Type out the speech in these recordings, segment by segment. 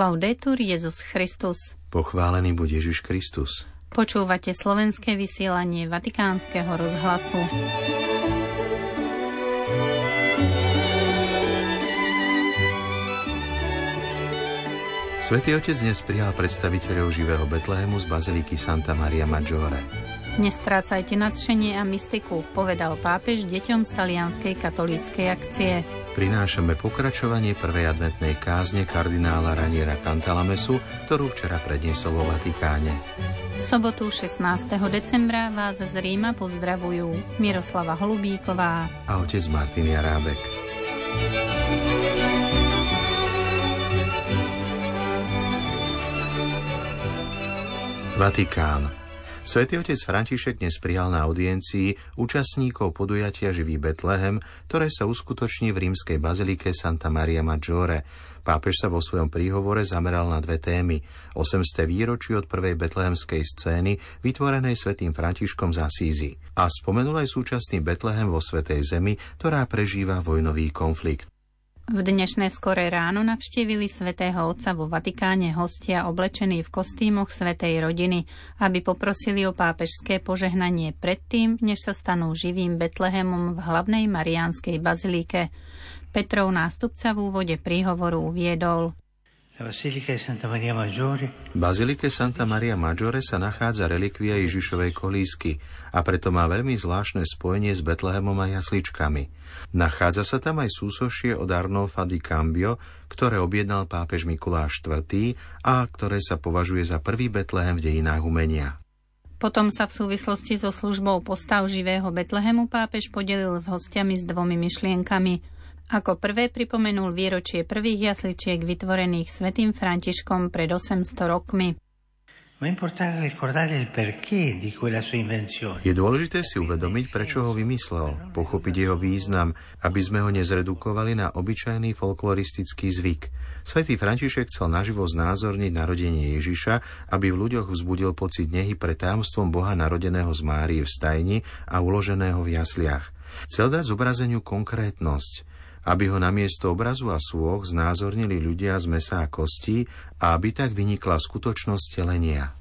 Laudetur Jezus Christus. Pochválený buď Ježiš Kristus. Počúvate slovenské vysielanie Vatikánskeho rozhlasu. Svetý Otec dnes prijal predstaviteľov živého Betlehemu z Baziliky Santa Maria Maggiore. Nestrácajte nadšenie a mystiku, povedal pápež deťom z talianskej katolíckej akcie. Prinášame pokračovanie prvej adventnej kázne kardinála Raniera Cantalamesu, ktorú včera predniesol vo Vatikáne. V sobotu 16. decembra vás z Ríma pozdravujú Miroslava Holubíková a otec Martin Jarábek. Vatikán. Svetý otec František dnes prijal na audiencii účastníkov podujatia Živý Betlehem, ktoré sa uskutoční v rímskej bazilike Santa Maria Maggiore. Pápež sa vo svojom príhovore zameral na dve témy. 800. výročí od prvej betlehemskej scény, vytvorenej svetým Františkom z Asízy. A spomenul aj súčasný Betlehem vo Svetej Zemi, ktorá prežíva vojnový konflikt. V dnešné skoré ráno navštívili svätého Otca vo Vatikáne hostia oblečení v kostýmoch svätej rodiny, aby poprosili o pápežské požehnanie predtým, než sa stanú živým Betlehemom v hlavnej mariánskej bazilike. Petrov nástupca v úvode príhovoru uviedol. V Bazilike Santa Maria Maggiore sa nachádza relikvia Ježišovej kolísky a preto má veľmi zvláštne spojenie s Betlehemom a jasličkami. Nachádza sa tam aj súsošie od Arnolfa di Cambio, ktoré objednal pápež Mikuláš IV. a ktoré sa považuje za prvý Betlehem v dejinách umenia. Potom sa v súvislosti so službou postav živého Betlehemu pápež podelil s hostiami s dvomi myšlienkami – ako prvé pripomenul výročie prvých jasličiek vytvorených svätým Františkom pred 800 rokmi. Je dôležité si uvedomiť, prečo ho vymyslel, pochopiť jeho význam, aby sme ho nezredukovali na obyčajný folkloristický zvyk. Svetý František chcel naživo znázorniť narodenie Ježiša, aby v ľuďoch vzbudil pocit nehy pre tajomstvom Boha narodeného z Márie v stajni a uloženého v jasliach. Chcel dať zobrazeniu konkrétnosť, aby ho namiesto obrazu a súch znázornili ľudia z mesa a kostí a aby tak vynikla skutočnosť telenia.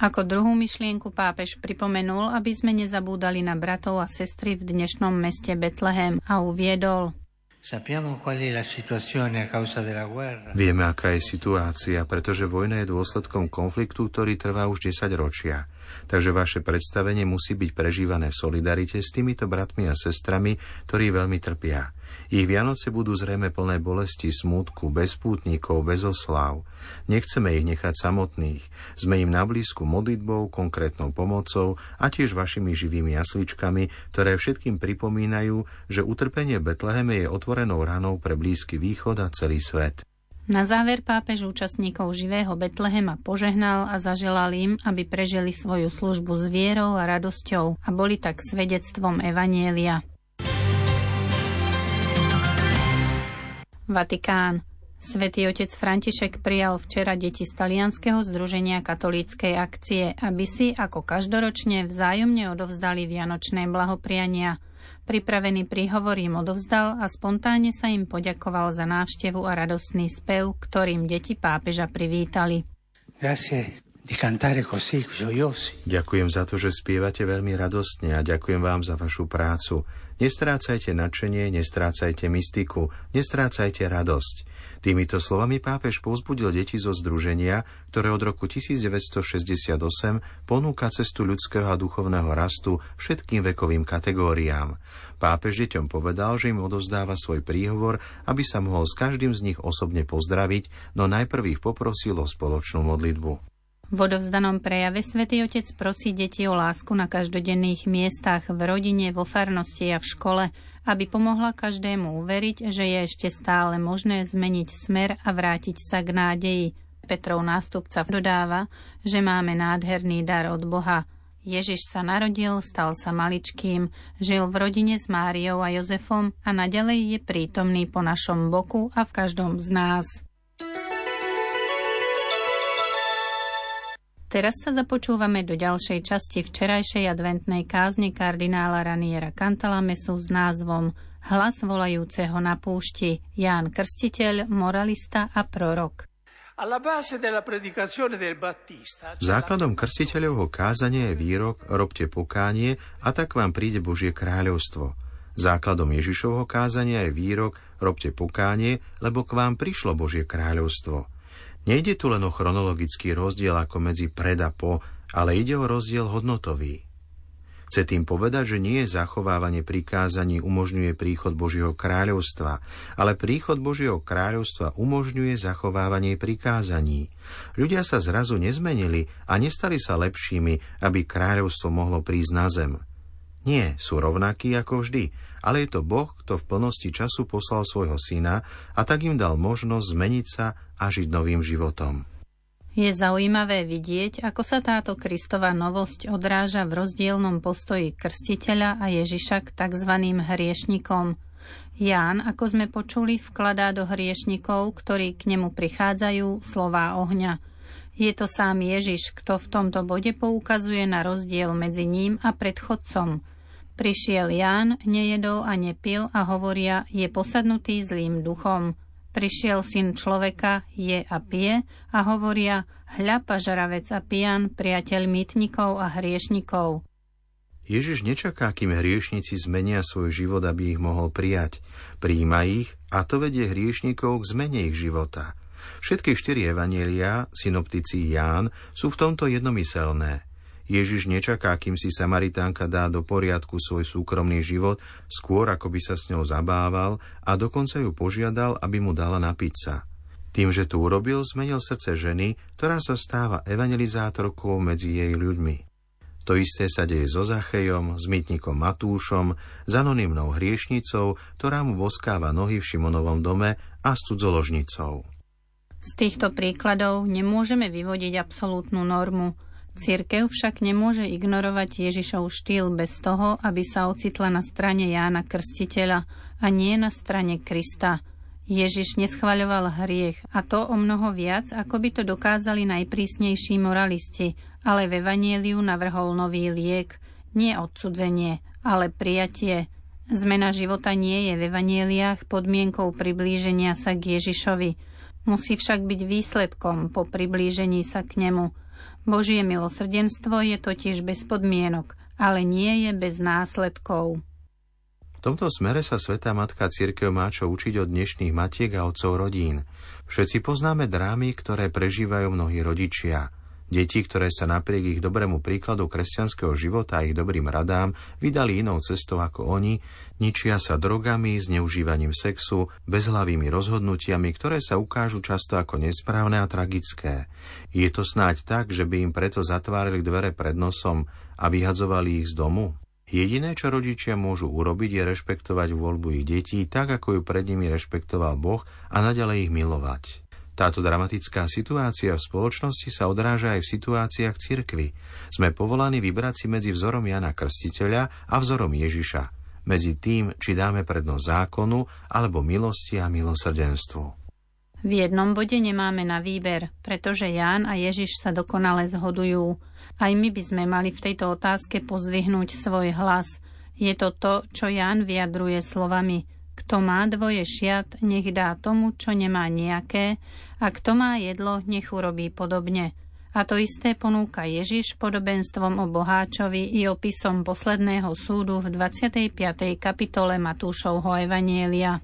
Ako druhú myšlienku pápež pripomenul, aby sme nezabúdali na bratov a sestry v dnešnom meste Betlehem a uviedol Vieme, aká je situácia, pretože vojna je dôsledkom konfliktu, ktorý trvá už 10 ročia. Takže vaše predstavenie musí byť prežívané v solidarite s týmito bratmi a sestrami, ktorí veľmi trpia. Ich Vianoce budú zrejme plné bolesti, smútku, bez pútnikov, bez osláv. Nechceme ich nechať samotných. Sme im na blízku modlitbou, konkrétnou pomocou a tiež vašimi živými jasličkami, ktoré všetkým pripomínajú, že utrpenie Betleheme je otvorenou ranou pre Blízky východ a celý svet. Na záver pápež účastníkov živého Betlehema požehnal a zaželal im, aby prežili svoju službu s vierou a radosťou a boli tak svedectvom Evanielia. Vatikán. Svetý otec František prijal včera deti z talianského združenia katolíckej akcie, aby si, ako každoročne, vzájomne odovzdali vianočné blahopriania – Pripravený príhovor im odovzdal a spontánne sa im poďakoval za návštevu a radostný spev, ktorým deti pápeža privítali. Ďakujem za to, že spievate veľmi radostne a ďakujem vám za vašu prácu. Nestrácajte nadšenie, nestrácajte mystiku, nestrácajte radosť. Týmito slovami pápež povzbudil deti zo združenia, ktoré od roku 1968 ponúka cestu ľudského a duchovného rastu všetkým vekovým kategóriám. Pápež deťom povedal, že im odovzdáva svoj príhovor, aby sa mohol s každým z nich osobne pozdraviť, no najprv ich poprosil o spoločnú modlitbu. V odovzdanom prejave svätý Otec prosí deti o lásku na každodenných miestach, v rodine, vo farnosti a v škole, aby pomohla každému uveriť, že je ešte stále možné zmeniť smer a vrátiť sa k nádeji. Petrov nástupca dodáva, že máme nádherný dar od Boha. Ježiš sa narodil, stal sa maličkým, žil v rodine s Máriou a Jozefom a naďalej je prítomný po našom boku a v každom z nás. Teraz sa započúvame do ďalšej časti včerajšej adventnej kázne kardinála Raniera Cantalamesu s názvom Hlas volajúceho na púšti Ján Krstiteľ, moralista a prorok. Základom krstiteľovho kázania je výrok robte pokánie a tak vám príde Božie kráľovstvo. Základom Ježišovho kázania je výrok robte pokánie, lebo k vám prišlo Božie kráľovstvo. Nejde tu len o chronologický rozdiel ako medzi pred a po, ale ide o rozdiel hodnotový. Chce tým povedať, že nie zachovávanie prikázaní umožňuje príchod Božieho kráľovstva, ale príchod Božieho kráľovstva umožňuje zachovávanie prikázaní. Ľudia sa zrazu nezmenili a nestali sa lepšími, aby kráľovstvo mohlo prísť na zem. Nie, sú rovnakí ako vždy, ale je to Boh, kto v plnosti času poslal svojho syna a tak im dal možnosť zmeniť sa a žiť novým životom. Je zaujímavé vidieť, ako sa táto Kristová novosť odráža v rozdielnom postoji krstiteľa a Ježiša k tzv. hriešnikom. Ján, ako sme počuli, vkladá do hriešnikov, ktorí k nemu prichádzajú, slová ohňa. Je to sám Ježiš, kto v tomto bode poukazuje na rozdiel medzi ním a predchodcom. Prišiel Ján, nejedol a nepil a hovoria, je posadnutý zlým duchom. Prišiel syn človeka, je a pije a hovoria, hľa pažaravec a pijan, priateľ mýtnikov a hriešnikov. Ježiš nečaká, kým hriešnici zmenia svoj život, aby ich mohol prijať. Príjima ich a to vedie hriešnikov k zmene ich života. Všetky štyri evanielia, synoptici Ján, sú v tomto jednomyselné – Ježiš nečaká, kým si Samaritánka dá do poriadku svoj súkromný život, skôr ako by sa s ňou zabával a dokonca ju požiadal, aby mu dala napiť sa. Tým, že to urobil, zmenil srdce ženy, ktorá sa stáva evangelizátorkou medzi jej ľuďmi. To isté sa deje so Zachejom, s mytnikom Matúšom, s anonimnou hriešnicou, ktorá mu boskáva nohy v Šimonovom dome a s cudzoložnicou. Z týchto príkladov nemôžeme vyvodiť absolútnu normu – Církev však nemôže ignorovať Ježišov štýl bez toho, aby sa ocitla na strane Jána Krstiteľa a nie na strane Krista. Ježiš neschvaľoval hriech a to o mnoho viac, ako by to dokázali najprísnejší moralisti, ale v Evanieliu navrhol nový liek, nie odsudzenie, ale prijatie. Zmena života nie je v Evanieliách podmienkou priblíženia sa k Ježišovi. Musí však byť výsledkom po priblížení sa k nemu – Božie milosrdenstvo je totiž bez podmienok, ale nie je bez následkov. V tomto smere sa Svetá Matka Církev má čo učiť od dnešných matiek a otcov rodín. Všetci poznáme drámy, ktoré prežívajú mnohí rodičia – Deti, ktoré sa napriek ich dobrému príkladu kresťanského života a ich dobrým radám vydali inou cestou ako oni, ničia sa drogami, zneužívaním sexu, bezhlavými rozhodnutiami, ktoré sa ukážu často ako nesprávne a tragické. Je to snáď tak, že by im preto zatvárali dvere pred nosom a vyhadzovali ich z domu? Jediné, čo rodičia môžu urobiť, je rešpektovať voľbu ich detí tak, ako ju pred nimi rešpektoval Boh a naďalej ich milovať. Táto dramatická situácia v spoločnosti sa odráža aj v situáciách cirkvy. Sme povolaní vybrať si medzi vzorom Jana Krstiteľa a vzorom Ježiša, medzi tým, či dáme prednosť zákonu alebo milosti a milosrdenstvu. V jednom bode nemáme na výber, pretože Ján a Ježiš sa dokonale zhodujú. Aj my by sme mali v tejto otázke pozvihnúť svoj hlas. Je to to, čo Ján vyjadruje slovami – kto má dvoje šiat, nech dá tomu, čo nemá nejaké, a kto má jedlo, nech urobí podobne. A to isté ponúka Ježiš podobenstvom o boháčovi i opisom posledného súdu v 25. kapitole Matúšovho Evanielia.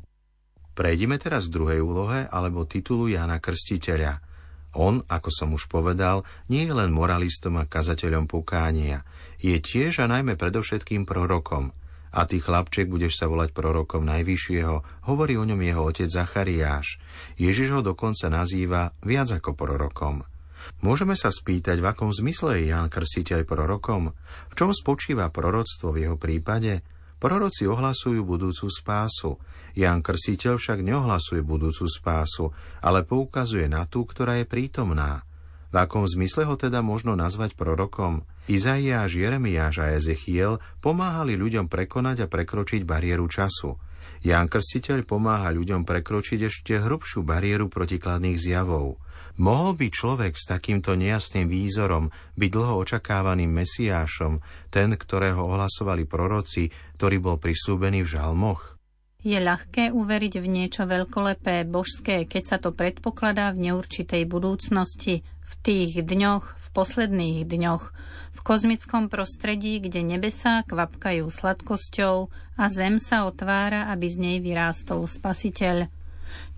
Prejdime teraz k druhej úlohe alebo titulu Jana Krstiteľa. On, ako som už povedal, nie je len moralistom a kazateľom pokánia. Je tiež a najmä predovšetkým prorokom – a ty, chlapček, budeš sa volať prorokom Najvyššieho, hovorí o ňom jeho otec Zachariáš. Ježiš ho dokonca nazýva viac ako prorokom. Môžeme sa spýtať, v akom zmysle je Ján Krstiteľ prorokom? V čom spočíva proroctvo v jeho prípade? Proroci ohlasujú budúcu spásu. Ján Krstiteľ však neohlasuje budúcu spásu, ale poukazuje na tú, ktorá je prítomná. V akom zmysle ho teda možno nazvať prorokom? Izaiáš, Jeremiáš a Ezechiel pomáhali ľuďom prekonať a prekročiť bariéru času. Ján Krstiteľ pomáha ľuďom prekročiť ešte hrubšiu bariéru protikladných zjavov. Mohol by človek s takýmto nejasným výzorom byť dlho očakávaným mesiášom, ten, ktorého ohlasovali proroci, ktorý bol prisúbený v žalmoch? Je ľahké uveriť v niečo veľkolepé, božské, keď sa to predpokladá v neurčitej budúcnosti, v tých dňoch, v posledných dňoch, v kozmickom prostredí, kde nebesá kvapkajú sladkosťou a zem sa otvára, aby z nej vyrástol spasiteľ.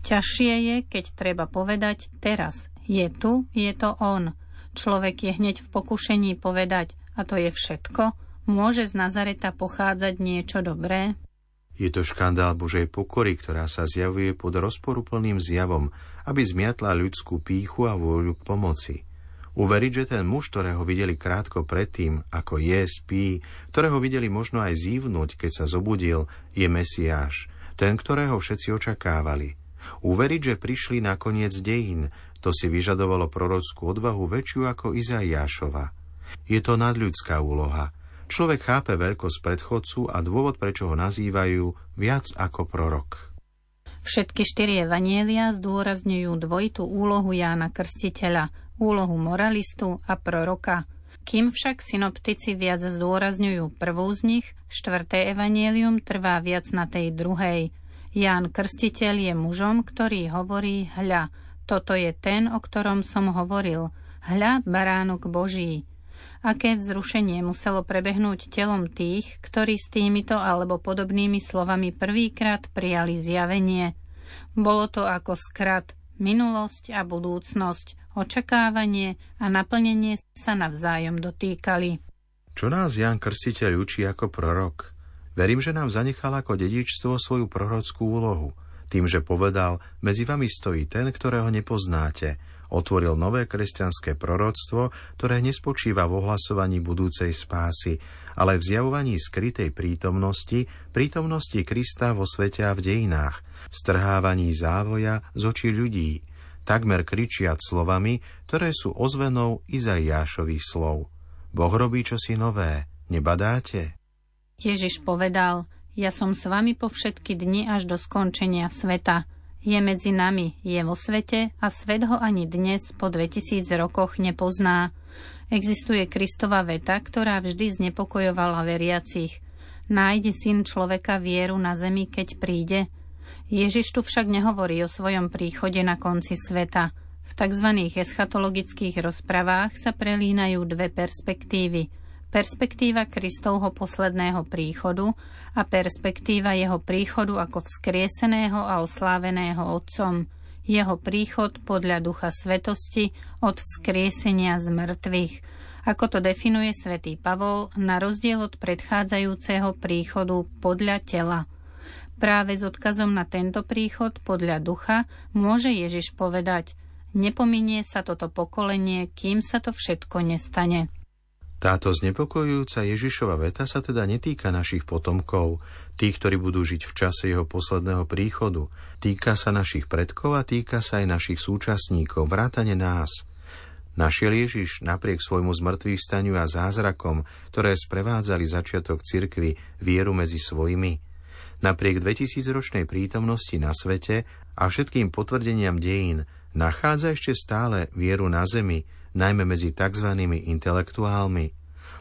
Ťažšie je, keď treba povedať teraz. Je tu, je to on. Človek je hneď v pokušení povedať, a to je všetko. Môže z Nazareta pochádzať niečo dobré? Je to škandál Božej pokory, ktorá sa zjavuje pod rozporuplným zjavom, aby zmiatla ľudskú píchu a vôľu k pomoci. Uveriť, že ten muž, ktorého videli krátko predtým, ako je, spí, ktorého videli možno aj zívnuť, keď sa zobudil, je Mesiáš, ten, ktorého všetci očakávali. Uveriť, že prišli na koniec dejín, to si vyžadovalo prorockú odvahu väčšiu ako Izaiášova. Je to nadľudská úloha – Človek chápe veľkosť predchodcu a dôvod, prečo ho nazývajú viac ako prorok. Všetky štyri evanielia zdôrazňujú dvojitú úlohu Jána Krstiteľa, úlohu moralistu a proroka. Kým však synoptici viac zdôrazňujú prvú z nich, štvrté evanielium trvá viac na tej druhej. Ján Krstiteľ je mužom, ktorý hovorí hľa, toto je ten, o ktorom som hovoril. Hľa, baránok Boží aké vzrušenie muselo prebehnúť telom tých, ktorí s týmito alebo podobnými slovami prvýkrát prijali zjavenie. Bolo to ako skrat, minulosť a budúcnosť, očakávanie a naplnenie sa navzájom dotýkali. Čo nás Jan Krstiteľ učí ako prorok? Verím, že nám zanechal ako dedičstvo svoju prorockú úlohu, tým, že povedal, medzi vami stojí ten, ktorého nepoznáte, otvoril nové kresťanské proroctvo, ktoré nespočíva v ohlasovaní budúcej spásy, ale v zjavovaní skrytej prítomnosti, prítomnosti Krista vo svete a v dejinách, v strhávaní závoja z očí ľudí, takmer kričiac slovami, ktoré sú ozvenou Izaiášových slov. Boh robí čosi nové, nebadáte? Ježiš povedal, ja som s vami po všetky dni až do skončenia sveta – je medzi nami, je vo svete a svet ho ani dnes po 2000 rokoch nepozná. Existuje Kristova veta, ktorá vždy znepokojovala veriacich. Nájde syn človeka vieru na zemi, keď príde. Ježiš tu však nehovorí o svojom príchode na konci sveta. V tzv. eschatologických rozprávách sa prelínajú dve perspektívy – perspektíva Kristovho posledného príchodu a perspektíva jeho príchodu ako vzkrieseného a osláveného Otcom, jeho príchod podľa Ducha Svetosti od vzkriesenia z mŕtvych, ako to definuje svätý Pavol na rozdiel od predchádzajúceho príchodu podľa tela. Práve s odkazom na tento príchod podľa ducha môže Ježiš povedať, nepominie sa toto pokolenie, kým sa to všetko nestane. Táto znepokojujúca Ježišova veta sa teda netýka našich potomkov, tých, ktorí budú žiť v čase jeho posledného príchodu. Týka sa našich predkov a týka sa aj našich súčasníkov, vrátane nás. Našiel Ježiš napriek svojmu zmrtvých staniu a zázrakom, ktoré sprevádzali začiatok cirkvy, vieru medzi svojimi. Napriek 2000-ročnej prítomnosti na svete a všetkým potvrdeniam dejín nachádza ešte stále vieru na zemi, najmä medzi tzv. intelektuálmi.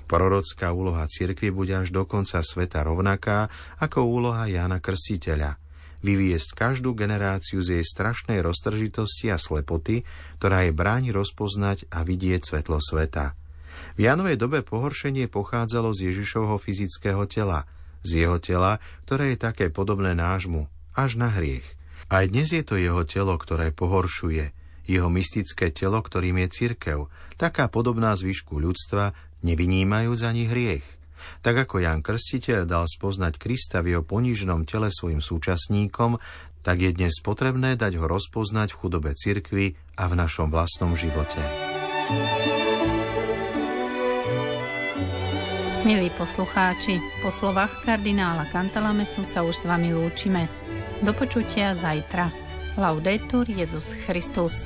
Prorocká úloha cirkvi bude až do konca sveta rovnaká ako úloha Jána Krstiteľa. Vyviesť každú generáciu z jej strašnej roztržitosti a slepoty, ktorá jej bráni rozpoznať a vidieť svetlo sveta. V Jánovej dobe pohoršenie pochádzalo z Ježišovho fyzického tela, z jeho tela, ktoré je také podobné nášmu, až na hriech. Aj dnes je to jeho telo, ktoré pohoršuje, jeho mystické telo, ktorým je cirkev, taká podobná zvyšku ľudstva, nevynímajú za nich hriech. Tak ako Jan Krstiteľ dal spoznať Krista v jeho ponížnom tele svojim súčasníkom, tak je dnes potrebné dať ho rozpoznať v chudobe cirkvy a v našom vlastnom živote. Milí poslucháči, po slovách kardinála Cantalamesu sa už s vami lúčime. Do počutia zajtra. Laudetur Jezus Christus.